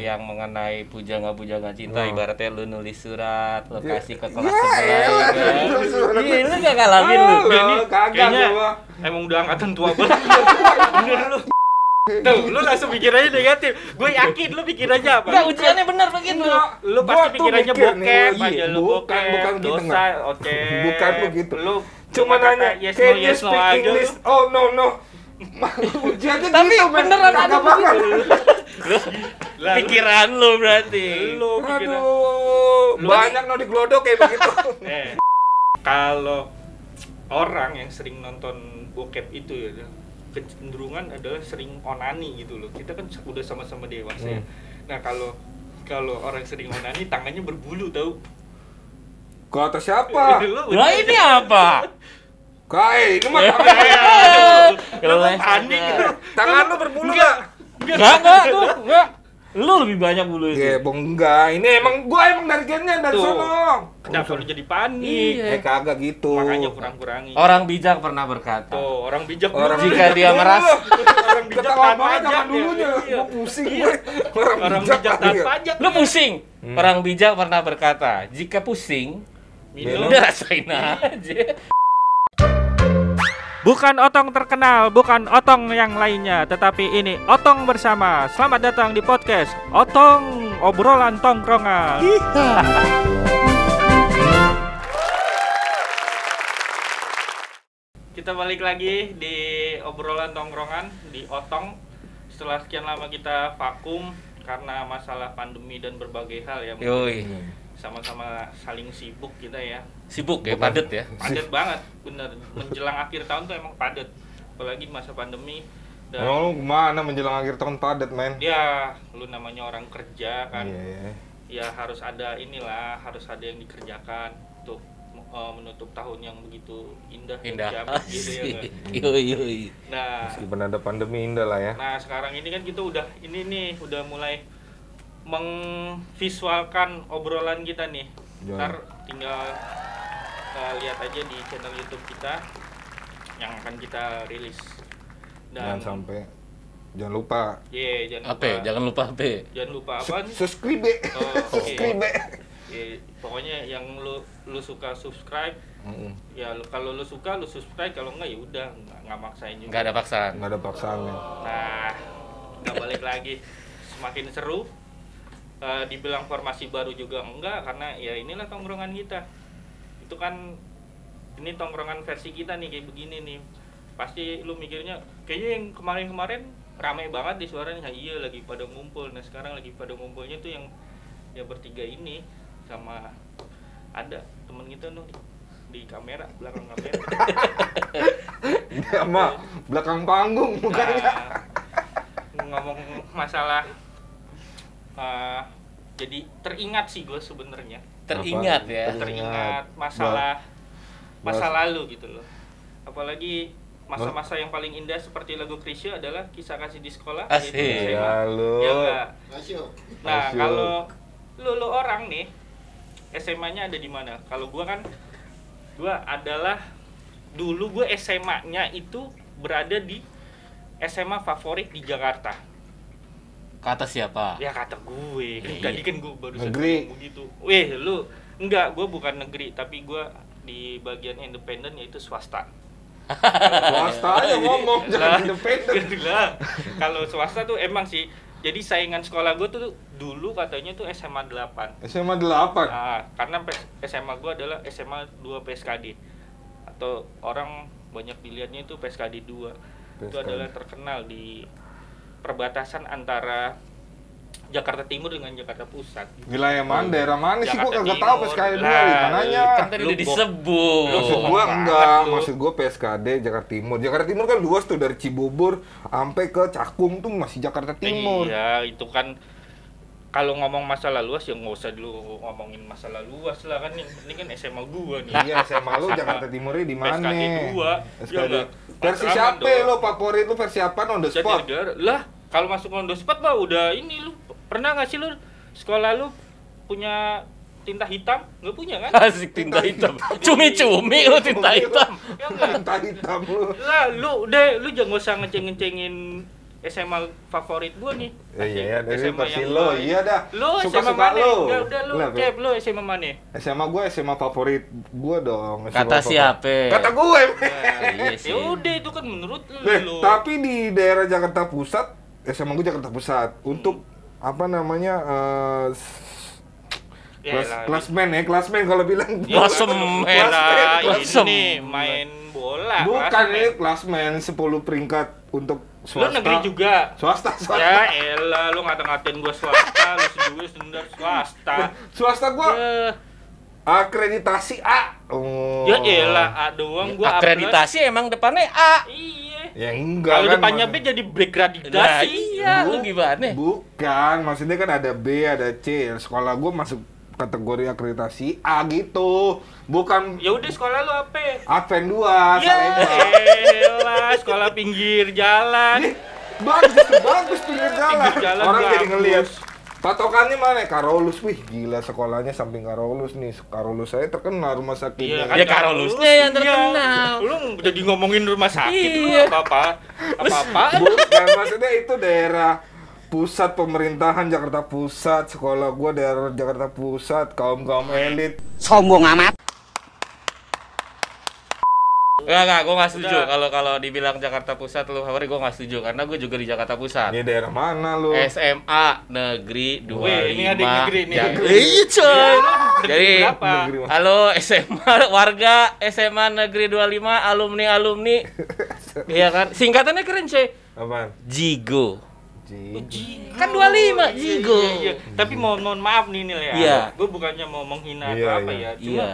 yang mengenai pujangga pujangga cinta Oh. ibaratnya lu nulis surat lo kasih ke kelas Ya, sebelah elah, gitu kan. nulis surat. Iya, lu gak ngalamin lu. Ini kagak kayaknya gua. emang udah angkatan tua banget. Bener lu. Tuh, lu langsung pikirannya negatif. Gue yakin lu pikirannya apa? Enggak ujiannya bener begitu. Lu pasti pikirannya bokep iya, aja lu bukan, bokep. bukan gitu, dosa, oke. Bukan begitu. Lu Cuma nanya, yes can no you yes no aja lu. English? Oh no no. Ujiannya Tapi gitu, beneran ada banget. Lah, Pikiran lu berarti. Lu pikiran. Aduh, Lu- banyak no diglodok kayak begitu. Eh, kalau orang yang sering nonton bokep itu ya kecenderungan adalah sering onani gitu loh. Kita kan udah sama-sama dewasa ya. Hmm. Nah, kalau kalau orang sering onani tangannya berbulu tau. Kau atau siapa? Lu Nah ini apa? Kai, ini mah tangan. panik gitu. Tangan lu berbulu Enggak. enggak? Enggak, enggak tuh, enggak. Lu lebih banyak bulu itu. Ya, bong enggak. Ini emang gua emang dari gennya dari Tuh. sono. Kenapa lu jadi panik? Iya. Eh kagak gitu. Makanya kurang-kurangi. Orang bijak pernah berkata. Tuh, orang bijak Orang dulu. Jika dia meras orang bijak tanpa pajak ya. dulunya. Iya. Gua pusing gue. Orang, Orang bijak bijak tanpa pajak. Lu pusing. Hmm. Orang bijak pernah berkata, jika pusing, Minum. udah rasain aja. Bukan otong terkenal, bukan otong yang lainnya, tetapi ini otong bersama. Selamat datang di podcast Otong Obrolan Tongkrongan. Kita balik lagi di obrolan tongkrongan di Otong. Setelah sekian lama kita vakum karena masalah pandemi dan berbagai hal ya. Yoi. Sama-sama saling sibuk kita ya. Sibuk ya, padet ya. padat banget bener menjelang akhir tahun tuh emang padat apalagi masa pandemi dan Emang lu ke mana menjelang akhir tahun padat, men? ya lu namanya orang kerja kan Iya, iya. ya harus ada inilah harus ada yang dikerjakan untuk eh, menutup tahun yang begitu indah Indah. gitu ya nggak? Yoi, yoi. nah Meskipun ada pandemi indah lah ya. nah sekarang ini kan kita udah ini nih udah mulai mengvisualkan obrolan kita nih Jangan. ntar tinggal eh, lihat aja di channel YouTube kita yang akan kita rilis Jangan sampai jangan lupa Iya, jangan Apa? ya? lupa. Jangan lupa apa? Jangan lupa apa sih? subscribe. Oh, oke. subscribe. Iya, pokoknya yang lu lu suka subscribe, Mm-mm. ya lu, kalau lu suka lu subscribe, kalau enggak ya udah nggak, nggak maksain juga. Enggak ada paksaan. Nggak ada paksaan, men. Nah, kita balik lagi semakin seru. Eh, dibilang formasi baru juga enggak karena ya inilah tongkrongan kita. Itu kan ini tongkrongan versi kita nih kayak begini nih. Pasti lu mikirnya kayaknya yang kemarin-kemarin ramai banget di suaranya. Ya, iya lagi pada ngumpul. Nah, sekarang lagi pada ngumpulnya tuh yang ya bertiga ini sama ada temen kita tuh di, di kamera belakang kamera. Dia mah belakang panggung bukannya. Nah, ngomong masalah eh, jadi teringat sih gue sebenarnya Teringat Apa? ya. Teringat. teringat masalah Bas- masa lalu gitu loh apalagi masa-masa yang paling indah seperti lagu Krisya adalah kisah kasih di sekolah Asik. yaitu SMA. Ya lu. Ya enggak? Nah, Asyik. kalau lu, lu orang nih SMA-nya ada di mana? Kalau gua kan gua adalah dulu gue SMA-nya itu berada di SMA favorit di Jakarta. Kata siapa? Ya kata gue, kan Iya. tadi kan gue baru Negeri. ngomong gitu. Weh, lu enggak, gue bukan negeri, tapi gue di bagian independen yaitu swasta. Swasta aja ngomong jangan independen. lah. Kalau swasta tuh emang sih jadi saingan sekolah gue tuh dulu katanya tuh SMA 8. SMA 8. Nah, karena SMA gue adalah SMA 2 PSKD atau orang banyak dilihatnya itu PSKD 2 itu PSKD. adalah terkenal di perbatasan antara Jakarta Timur dengan Jakarta Pusat. Wilayah mana? Daerah mana sih gua Jakarta kagak tahu. PSKD 2 Lah, di mananya. Kan tadi udah disebut. Maksud gua banget enggak, lu. maksud gua PSKD Jakarta Timur. Jakarta Timur kan luas tuh dari Cibubur sampai ke Cakung tuh masih Jakarta Timur. Iya, itu kan kalau ngomong masalah luas ya nggak usah dulu ngomongin masalah luas lah kan ini, ini kan SMA gua nih. Iya, SMA lu Jakarta Timurnya di mana? PSKD 2. PSKD. Ya enggak? Versi siapa lo favorit lu versi apa on the spot? Lah, kalau masuk on the spot mah udah ini lu pernah nggak sih lu sekolah lu punya tinta hitam? Nggak punya kan? Asik tinta hitam. Cumi-cumi lu tinta hitam. Ya? Tinta hitam lu. Lah, lu udah lu jangan usah ngeceng-ngecengin SMA favorit gua nih. Ya, iya, ya, dari SMA versi yang lo, gua- iya dah. Lu SMA Suka-suka mana? lo. Enggak, udah lu, Lah, Be. Cep, lu SMA mana? SMA gue SMA favorit gue dong. SMA Kata favorit. siapa? Kata gue. Iya sih. Ya udah itu kan menurut lu. Eh, lu. tapi di daerah Jakarta Pusat, SMA gue Jakarta Pusat. Untuk apa namanya? eh, Ya kelas klasmen ya, klasmen kalau bilang. Ya, Klasmen. lah, Klasem. ini main bola. Bukan klasmen. ini klasmen 10 peringkat untuk Lu swasta. negeri juga. Swasta, swasta. Ya elah, lu ngata-ngatain gua swasta, lu sendiri sendiri swasta. Swasta gua Ya, akreditasi A. Oh. ya elah, A doang gua A. Akreditasi emang depannya A. Iya. Ya enggak Kalau kan. depannya B jadi degradasi. Nah, iya, lu gimana? Bukan, maksudnya kan ada B, ada C. Sekolah gua masuk kategori akreditasi A gitu. Bukan Ya udah sekolah lu apa? Advent 2, Ya Salemba. sekolah pinggir jalan. Bagus bagus pinggir jalan. Pinggir jalan Orang jadi bagus. ngeliat. Patokannya mana? Karolus, wih gila sekolahnya samping Karolus nih. Karolus saya terkenal rumah sakitnya. Ya, Karolusnya yang terkenal. Iya. Lu jadi ngomongin rumah sakit lu Iya. apa-apa. Apa-apa. Bukan, maksudnya itu daerah pusat pemerintahan Jakarta Pusat, sekolah gua daerah Jakarta Pusat, kaum-kaum elit. sombong amat Enggak, enggak, gue nggak setuju. Kalau kalau dibilang Jakarta Pusat lu favorit, gue nggak setuju karena gue juga di Jakarta Pusat. Ini daerah mana lu? SMA Negeri 25. Wih, ini ada negeri nih. Iya, coy. Ya, Jadi? Halo SMA warga SMA Negeri 25 alumni alumni. Iya kan? Singkatannya keren, coy. Apaan? Jigo. Ji. Kan 25 Jigo. Iya, iya. Tapi mohon mohon maaf nih Nil ya. Iya. Gue bukannya mau menghina Iya, atau apa iya. ya. Cuma Iya.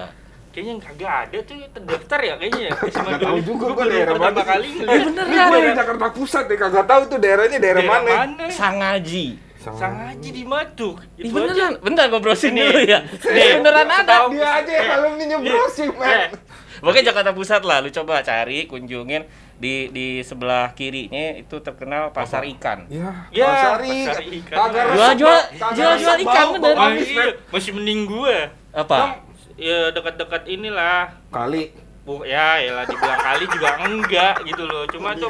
kayaknya kagak ada tuh terdaftar ya kayaknya ya. Sama Nggak tahu juga baru daerah mana. kali Eh, ngeliat. bener Ini kan? gua dari Jakarta Pusat deh, kagak tahu itu daerahnya daerah, Daerah mana. mana? Sangaji. Sangaji di Matu. Ih, beneran. Bentar gue browsing dulu ya. Nih. Beneran ada. Dia aja yang alumni nyebrosin, Eh, Pokoknya Jakarta Pusat lah, lu coba cari, kunjungin di di sebelah kirinya itu terkenal pasar ikan. Ya, Ya, pasar pasar ikan. Jual- jual- resep, ikan, bener. Ah, iya, masih mending gue. Apa? Ya dekat-dekat inilah. Kali. Bu, ya, ya dibilang kali juga enggak gitu loh. Cuma tuh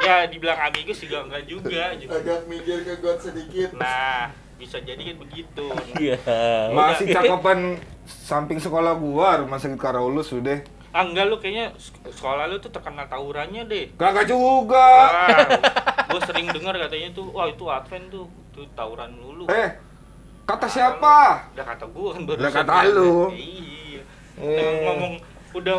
ya dibilang amigos juga enggak juga. juga. agak minggir ke got sedikit Nah, bisa jadi kan begitu. Iya. Masih cakepan samping sekolah gua, rumah sakit Karolus udah. Ah enggak lu kayaknya sek- sekolah lu tuh terkenal tawurannya deh. Kagak juga. Wah, gue sering dengar katanya tuh, wah itu Advent tuh, tuh tawuran dulu. Eh, kata siapa? Udah kata gue kan baru. Udah kata lu. Iya. Udah ngomong udah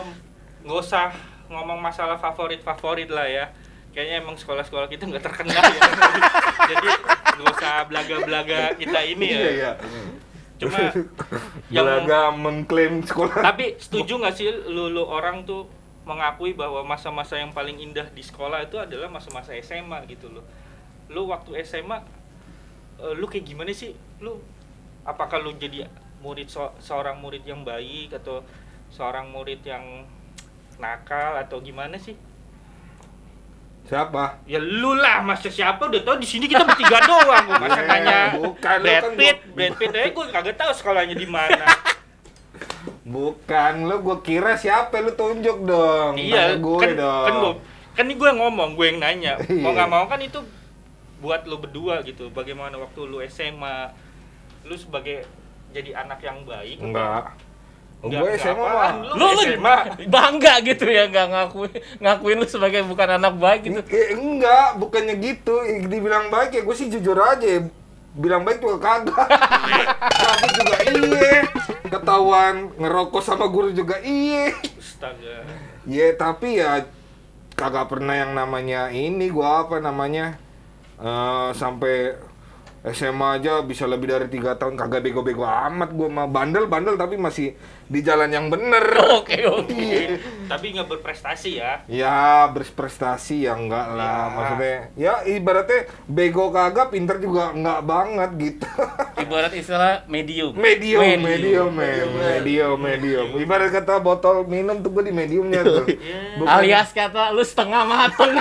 nggak usah ngomong masalah favorit favorit lah ya. Kayaknya emang sekolah-sekolah kita nggak terkenal ya. Jadi nggak usah belaga-belaga kita ini ya. Iya, iya. Cuma yang Belaga mengklaim sekolah. tapi setuju nggak sih lu, lu orang tuh mengakui bahwa masa-masa yang paling indah di sekolah itu adalah masa-masa SMA gitu loh. Lu waktu SMA eh, lu kayak gimana sih? Lu apakah lu jadi murid so- seorang murid yang baik atau seorang murid yang nakal atau gimana sih? Siapa? Ya lu lah, masa siapa udah tau di sini kita bertiga doang gua masa Eh, nanya bukan, Brad kan Pitt, gua- Brad Pitt aja gua kagak tahu sekolahnya di mana. Bukan, lu gua kira siapa lu tunjuk dong. iya, Tanya gue kan, dong. kan gua kan ini gue ngomong, gue yang nanya. Mau Iya. nggak mau kan itu buat lu berdua gitu. Bagaimana waktu lu SMA, lu sebagai jadi anak yang baik? Enggak. Enggak, gue SMA mah. lu Lu SMA. bangga gitu ya nggak ngakuin ngakuin lu sebagai bukan anak baik gitu. Eh, enggak, bukannya gitu. Dibilang baik ya gue sih jujur aja. Bilang baik juga kagak. Cabut juga iye. Ketahuan ngerokok sama guru juga iye. Astaga. Ya tapi ya kagak pernah yang namanya ini gua apa namanya eh sampai SMA aja bisa lebih dari tiga tahun kagak bego-bego amat gua mah bandel-bandel tapi masih di jalan yang bener. Oke oke. Tapi nggak berprestasi ya. Ya berprestasi ya enggak lah Ya. maksudnya ya ibaratnya bego kagak pinter juga enggak banget gitu Ibarat istilah medium. medium medium medium medium, medium. ibarat kata botol minum tuh gue di mediumnya tuh. Bukan Alias kata lu setengah mateng.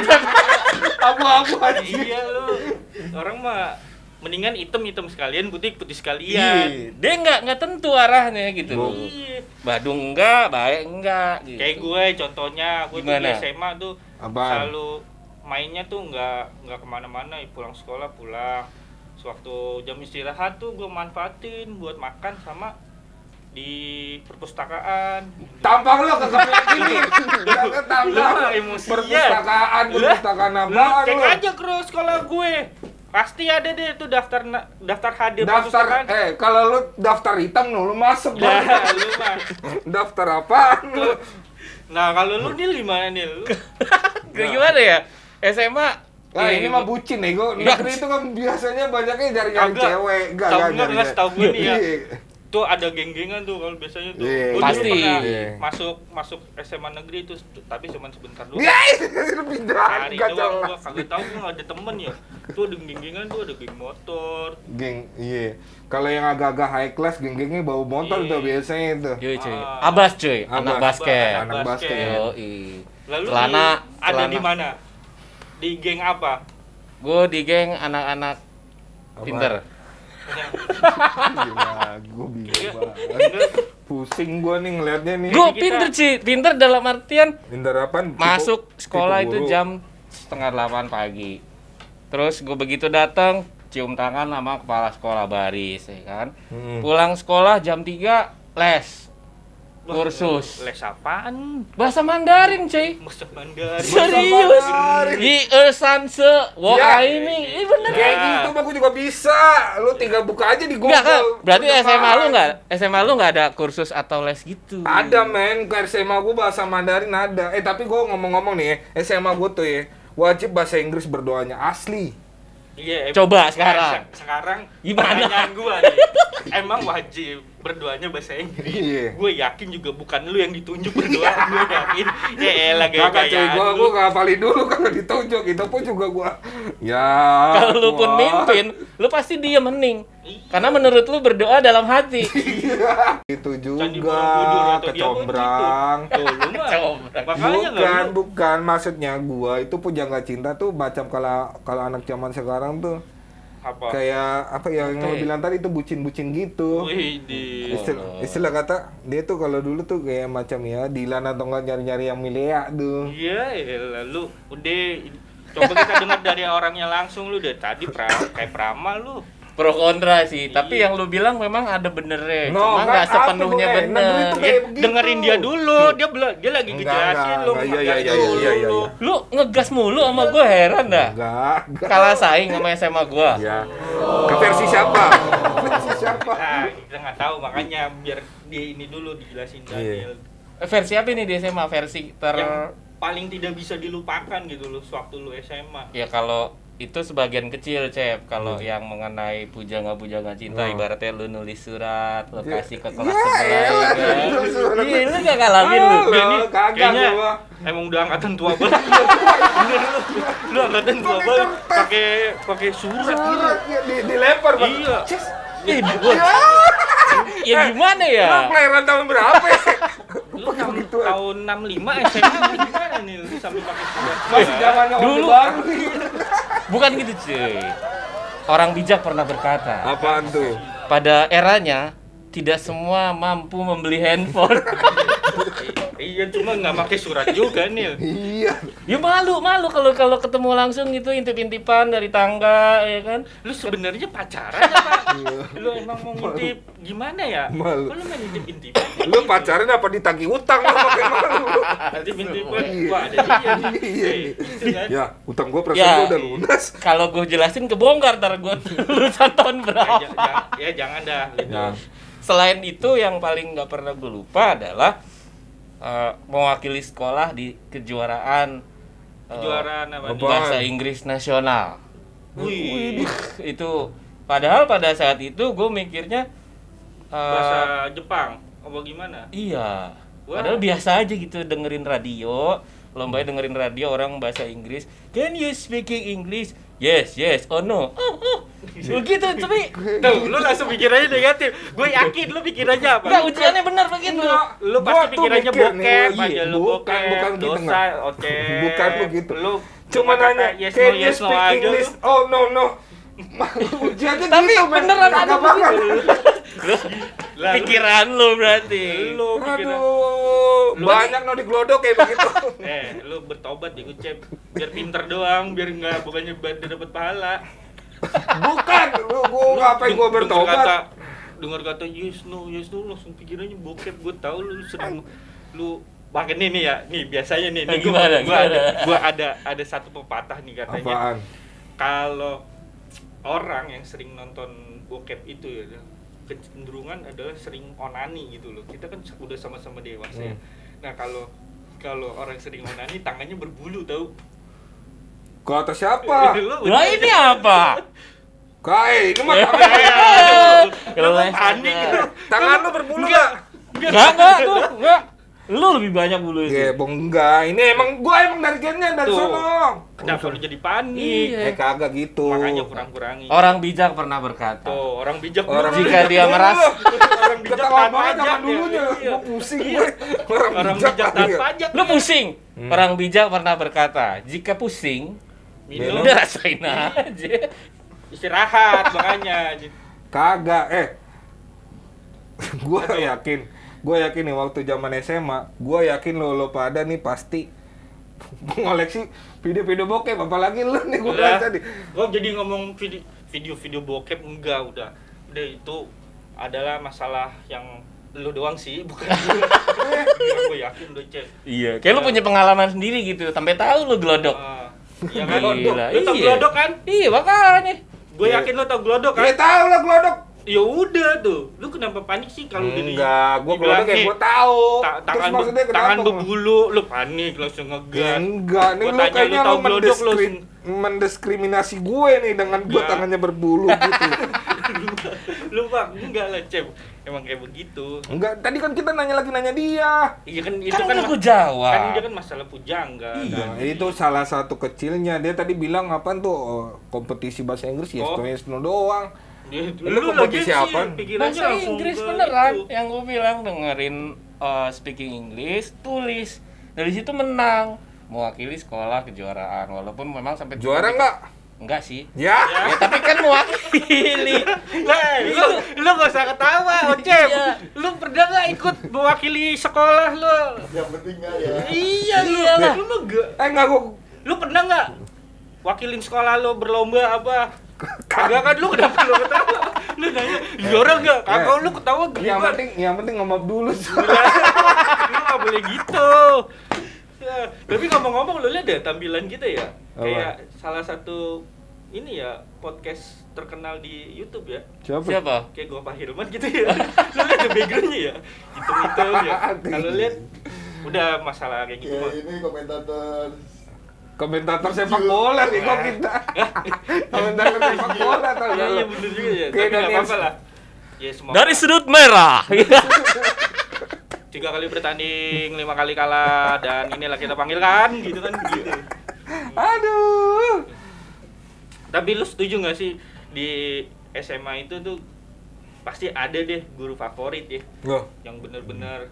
abu-abu aja Iya lu. Orang mah mendingan hitam-hitam sekalian, putih-putih Iya. sekalian. Dia nggak nggak tentu arahnya gitu. Iya. Badung enggak, baik enggak gitu. Kayak gue contohnya, gue tuh di Gimana? SMA tuh Apaan? selalu mainnya tuh nggak nggak ke mana-mana pulang sekolah pulang sewaktu jam istirahat tuh gue manfaatin buat makan sama di perpustakaan Tampang lo kayak gini. Tampang. Lah, emosian. Perpustakaan, perpustakaan apaan cek aja ke sekolah gue pasti ada deh tuh daftar daftar hadir Daftar perpustakaan. eh kalau lu daftar hitam lu, lu masuk Nah, lu mah. Daftar lu? Nah, kalau lu nih gimana nih? Lu gimana ya? SMA Nah, eh, ini mah bucin nego. Enggak. Negeri itu kan biasanya banyaknya Kagak. cewek. Enggak, Tahu enggak, nggak, nyari- nggak setahu gue nih ya. Iya. tuh ada geng-gengan tuh kalau biasanya tuh. Iya, Gua dulu pasti. pernah Iya. masuk masuk SMA negeri itu tapi cuma sebentar doang. Ya, lebih Hari gak doang gua kagak tahu gua nggak ada temen ya. Tuh ada geng-gengan tuh ada geng motor. Geng, iya. Kalau yang agak-agak high class, geng-gengnya bawa motor Iya. tuh biasanya itu. Yoi cuy. Ah. Abas cuy, anak Abas. basket. Anak Anak basket. Yoi. Lalu Celana, di- ada celana. di mana? Di geng apa? Gue di geng anak-anak Apa? Gila, gue bingung Iya. banget. Pusing gua nih ngeliatnya nih. Gue pinter sih, pinter dalam artian Pinter apaan? Tipe- masuk sekolah itu jam setengah delapan pagi. Terus gue begitu datang cium tangan sama kepala sekolah baris, ya kan. Hmm. Pulang sekolah jam 3 les kursus Les apaan? bahasa Mandarin, cuy. Bahasa Mandarin. Serius? Di Esanse, wah Ya. ini, ini bener. Kayak gitu mah gua juga bisa. Lu tinggal buka aja di Google. Enggak kan? Berarti Udah SMA lu enggak? SMA lu enggak ada kursus atau les gitu? Ada men, ke SMA gua bahasa Mandarin ada. Eh tapi gua ngomong-ngomong nih ya, SMA gua tuh ya wajib bahasa Inggris berdoanya asli. Iya, Coba sekarang. se- sekarang Gimana? pertanyaan gua nih. Emang wajib berdoanya bahasa Inggris? Iya. Gue yakin juga bukan lu yang ditunjuk berdoa, gue yakin. Ya elah Kakak cuy, gaya-gayaan gua lu. gua ngapalin dulu kalau ditunjuk itu pun juga gua. Ya. Kalau lu pun mimpin, lu pasti dia mening. Iya. Karena menurut lu berdoa dalam hati. Itu Candi juga Borobudur atau dia pun kecombrang. gitu. Tuh, lu mah. Bukan, bukan maksudnya gua itu pujangga cinta tuh macam kalau kalau anak zaman sekarang tuh Apa? kayak apa ya yang ya? bilang tadi itu bucin-bucin gitu. Wih, Istilah, istilah kata dia tuh kalau dulu tuh kayak macam ya Dilan atau enggak nyari-nyari yang milea tuh. Iya, elah lu udah coba kita dengar dari orangnya langsung lu dari tadi pra, kayak Prama lu. Pro kontra sih, tapi Iya. yang lu bilang memang ada benernya. No, Cuma nggak sepenuhnya gue? bener. Ya, dengerin dia dulu, dia bela- dia lagi ngejelasin lu. iya, ngegas iya, dulu iya, iya, lu. iya. Lu ngegas mulu sama gue heran dah. Enggak, enggak. Kalah saing sama SMA gua. Ya. Ke versi siapa? versi siapa? Nah, kita nggak tahu makanya biar dia ini dulu dijelasin Daniel. Eh, Versi apa ini di SMA? Versi ter Yang paling tidak bisa dilupakan gitu loh sewaktu lu SMA. ya kalau itu sebagian kecil cep kalau yang mengenai pujangga-pujangga cinta Hmm. ibaratnya lu nulis surat lu Ya, kasih ke kelas ya, sebelah elah, ya kan iya lu gak ngalamin lu kagak kayaknya gua. emang udah angkatan tua banget. Lu, lu angkatan tua Pakai banget pakai pakai surat gitu. Ya, di, dilempar Bang. Iya. Gua- ya gimana ya Lu kelahiran tahun berapa ya? Lu Pakai enam- begitu. tahun 65 SMA gimana nih lu sampai pakai surat? Masih zamannya Orde Dulu. Baru. bukan gitu cuy orang bijak pernah berkata Apaan tuh? pada eranya tidak semua mampu membeli handphone Iya, cuma nggak pakai surat juga nih. Iya. ya malu malu kalau kalau ketemu langsung gitu intip-intipan dari tangga ya kan Lu sebenarnya pacaran apa? Iya. Lu emang mau ngintip gimana ya? Malu. Lu main ngintip-intipan? Lu pacaran apa ditagih utang lu pakai malu? Ngintip-intipan. Iya. Wah, ada dia. Iya. Eh, itu kan. Ya, utang gua perasaan Ya. gua udah lunas. kalau gue jelasin kebongkar ntar gue lulusan tahun Ya, berapa ja- ya jangan dah. Gitu. Ya. selain itu yang paling nggak pernah gue lupa adalah eh, mewakili sekolah di kejuaraan eh, Kejuaraan apa? Apa? bahasa Inggris nasional Wih, itu padahal pada saat itu gue mikirnya eh, bahasa Jepang. Apa gimana? iya Wah. padahal biasa aja gitu dengerin radio lomba dengerin radio orang bahasa Inggris can you speaking English yes yes oh no oh oh begitu tapi Tuh, lu langsung pikirannya negatif. Gue yakin lu pikirannya apa? nggak ujiannya benar begitu Lu pasti pikirannya bokep iya, aja lu bukan, bokep. bukan gitu, dosa, nggak. oke. Bukan begitu. Lu Cuma kata nanya, yes can no you yes no speak aja. Oh no no. Ujiannya Tapi gitu, beneran ada begitu. Lah, lu- Pikiran lu berarti. lu pikiran Aduh, Lu- banyak no diglodok kayak begitu. eh lu bertobat ya Cep biar pinter doang biar nggak bukannya dapat pahala Bukan, lu gua ngapain gua kata bertobat? dengar kata yes no yes no langsung pikirannya bokep gue tahu lu sering lu pakai nih nih ya nih biasanya nih, nih Eh, gimana, gua, gua ada gua ada ada satu pepatah nih katanya Apaan? kalau orang yang sering nonton bokep itu ya kecenderungan adalah sering onani gitu loh kita kan udah sama-sama dewasa ya Hmm. nah kalau kalau orang sering onani tangannya berbulu tau Kau atas siapa? Lah ini apa? Kai, ini mah tangan- Kalau Lu panik tangan lu berbulu Enggak. enggak? Enggak, enggak tuh, enggak. Lu lebih banyak bulu itu. Ya, bong enggak. Ini emang gua emang dari gennya dari Tuh. sono. Kenapa lu jadi panik? Iya. Eh kagak gitu. Makanya kurang-kurangi. Orang bijak pernah berkata. Tuh, orang bijak Orang dulu. Jika dia merasa orang bijak taat banget pajak ya. dulunya. Iya. Gua pusing Iya. gue. Orang, Orang bijak bijak taat iya. pajak. lu pusing. Hmm. Orang bijak pernah berkata, jika pusing, Minum. udah rasain aja. Istirahat makanya. Kagak, eh. gua yakin, gua yakin nih waktu zaman SMA, gua yakin lo lo pada nih pasti ngoleksi video-video bokep apalagi lu nih Udah. bilang tadi. Gua jadi ngomong video video-video bokep enggak udah. Udah itu adalah masalah yang lu doang sih, bukan gue. gue yakin udah cek. Iya, kayak lu punya pengalaman sendiri gitu, sampai tahu lu glodok. Ah, Iya kan? Gila, Lu tau iya. glodok kan? Iya, makanya. Gue Iya. yakin lu tau glodok Ya kan? tahu lah glodok. Ya udah tuh. Lu kenapa panik sih kalau udah Enggak, gua glodok kayak gua tahu. ta- Terus tangan maksudnya be- tangan berbulu, lu panik langsung Ya, ngegas. enggak, nih lu kayaknya lu lu tahu glodok, lu- mendiskri- mendiskriminasi gue nih dengan gue tangannya berbulu gitu. lu pak enggak lah cep emang kayak begitu Enggak, tadi kan kita nanya lagi nanya dia. iya kan itu Kan kan, ma- gua jawab. kan dia kan masalah pujangga Iya, kan itu salah satu kecilnya. Dia tadi bilang apa tuh oh, kompetisi bahasa Inggris ya, Oh. doang. Dia- Lu kompetisi lagi pikirannya Bahasa Inggris beneran. itu. Yang gue bilang dengerin uh, speaking English, tulis. Dari situ menang. Mewakili sekolah kejuaraan walaupun memang sampai Juara enggak? Enggak sih. Ya. Ya, tapi kan mewakili. Lah, lu lu gak usah ketawa, Ocep. Iya. Lu pernah gak ikut mewakili sekolah lu? Yang penting nggak ya. Iya lu, Iyalah. lu mah gak. Eh enggak gua Lu pernah nggak wakilin sekolah lu berlomba apa? Kagak kan lu kenapa lu ketawa? Lu nanya, juara nggak? Kagak Eh. lu ketawa yang gimana? penting yang penting ngomong dulu. lu nggak boleh gitu. Ya, tapi ngomong-ngomong lu lihat deh tampilan kita ya. Apa? Kayak salah satu ini ya podcast terkenal di YouTube ya. Siapa? Siapa? Kayak gua Pak Hilman gitu ya. lu lihat the backgroundnya ya. Hitam-hitam ya. Kalau lihat udah masalah kayak gitu. Kayak ini komentator Komentator sepak bola nih kok kita. Komentator sepak bola tau Iya, gak iya bener juga ya. Tapi Daniel apa-apa lah. Ya semua. Dari sudut merah. tiga kali bertanding, lima kali kalah dan inilah kita panggilkan gitu kan gitu. Aduh. Tapi lu setuju nggak sih di SMA itu tuh pasti ada deh guru favorit ya Loh, yang bener-bener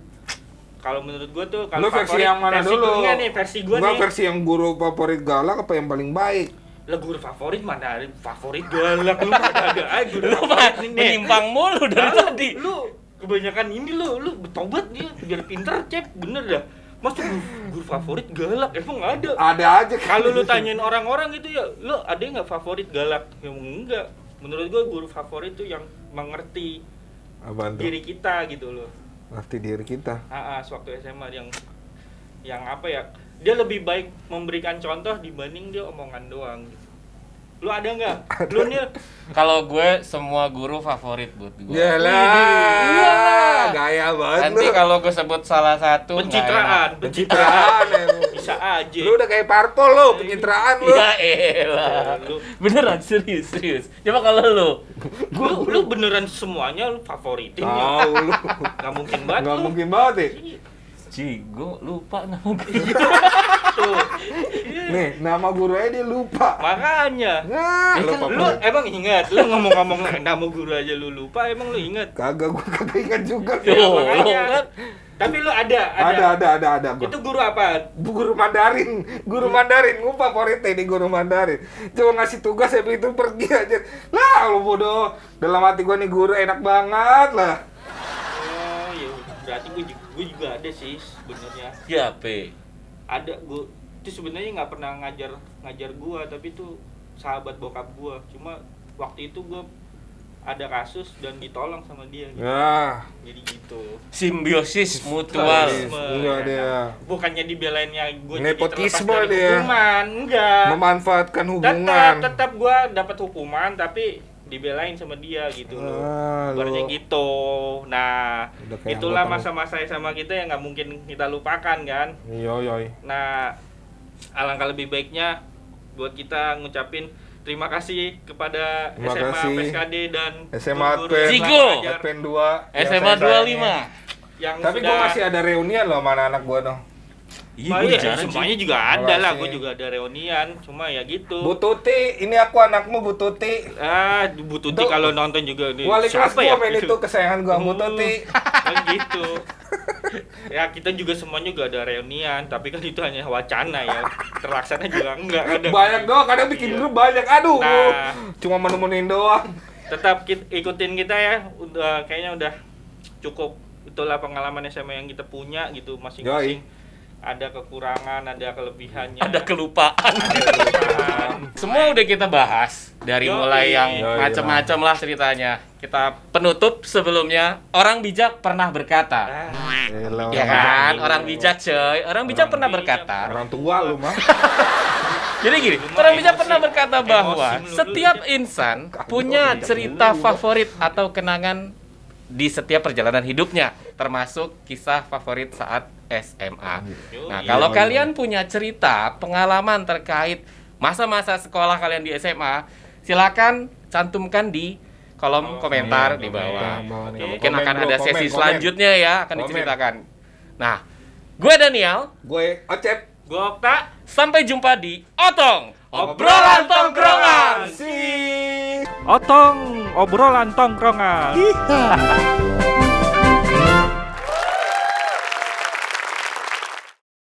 kalau menurut gua tuh lu kalau versi favorit- yang mana versi dulu? Gua nih versi gua Gua nih versi yang guru favorit galak apa yang paling baik? lah guru favorit mana favorit galak lu ada ada aja guru Lu favorit nih menyimpang mulu dari Lalu, tadi. lu kebanyakan ini lu lu bertobat dia biar pinter cep bener dah Masa guru, guru favorit galak emang ada Ada aja. kalau lu tanyain orang-orang gitu ya lu ada nggak favorit galak ya enggak menurut gua guru favorit tuh yang mengerti Apaan tuh? diri kita gitu loh Ngerti diri kita. ah, ah, sewaktu SMA yang yang apa ya dia lebih baik memberikan contoh dibanding dia omongan doang gitu lu ada nggak lu nih Kalau gue semua guru favorit buat gue. Yalah. Gaya banget Nanti lu. kalau gue sebut salah satu pencitraan pencitraan emang. bisa aja Lu udah kayak parpol lu, pencitraan lu. Ya elah. Lu- Beneran serius serius. Coba kalau lu. lu, lu beneran semuanya lu favoritin ya Tahu lu. nggak mungkin banget Enggak lu mungkin banget ya. Ci, gue lupa nama gue. tuh Nih, nama guru aja dia lupa. makanya Nah, Eh, lu kan lu emang ingat lu ngomong-ngomong nama guru aja lu lupa emang lu ingat Kagak gua kagak ingat juga. Ya, makanya. kan. tapi lu ada Ada, ada, ada, ada gua. itu guru apa guru Mandarin, guru Mandarin, gua favoritnya ini guru Mandarin. Cuma ngasih tugas habis itu pergi aja. Lah, lu bodoh. Dalam hati gua nih guru enak banget lah. hati gue juga, gue juga ada sih sebenarnya Ya, P. ada gue itu sebenarnya nggak pernah ngajar ngajar gue tapi itu sahabat bokap gue cuma waktu itu gue ada kasus dan ditolong sama dia gitu. Ya, jadi gitu Simbiosis mutual. Enggak dia. bukannya dibelainnya gue Nepotisme dari dia. hukuman enggak Memanfaatkan tetap hubungan. tetap gue dapat hukuman tapi dibelain sama dia gitu loh Ah, Ibaratnya gitu nah itulah masa-masa SMA kita yang nggak mungkin kita lupakan kan Iya, iya. Nah, alangkah lebih baiknya buat kita ngucapin terima kasih kepada Terima SMA kasih. PSKD dan SMA yang Zigo. mengajar Advent 2. yang SMA saya sayangi. 25. yang Tapi sudah gua masih ada reunian loh sama anak gua tuh. Iya, Oh gua iya, jarang, semuanya Ci. juga ada lah, gue juga ada reunian, cuma ya gitu. Bu Tuti, ini aku anakmu Bu Tuti. ah, Bu Tuti Tuh. kalau nonton juga nih. Wali kelas main itu kesayangan gua Bu Oh, Tuti. Kan gitu. ya kita juga semuanya juga ada reunian, tapi kan itu hanya wacana ya. Terlaksana juga enggak ada. Banyak doang, kadang bikin Iya. grup banyak. Aduh. Nah. Cuma menemuin doang. tetap kit- ikutin kita ya udah kayaknya udah cukup itulah pengalaman SMA yang kita punya gitu masing-masing ada kekurangan ada kelebihannya Ada kelupaan. ada kelupaan. Semua udah kita bahas dari Yoi. mulai yang macam-macam lah ceritanya. Kita penutup sebelumnya orang bijak pernah berkata. Ah, Ya orang kan, bijak. orang bijak coy. Orang bijak Orang pernah bijak. berkata. Orang tua lu mah. Jadi gini, Cuma orang bijak pernah berkata bahwa setiap insan punya cerita favorit atau kenangan di setiap perjalanan hidupnya, termasuk kisah favorit saat SMA. Nah, kalau Iya, kalian punya cerita, pengalaman terkait masa-masa sekolah kalian di SMA, silakan cantumkan di kolom Oh, komentar iya, di bawah. nih. Oke, Mungkin Komen, akan ada komen, sesi komen. selanjutnya ya akan Komen. diceritakan. Nah, gue Daniel, Gue Ocep. gua Okta sampai jumpa di Otong Obrolan Tongkrongan. Si. Otong obrolan tongkrongan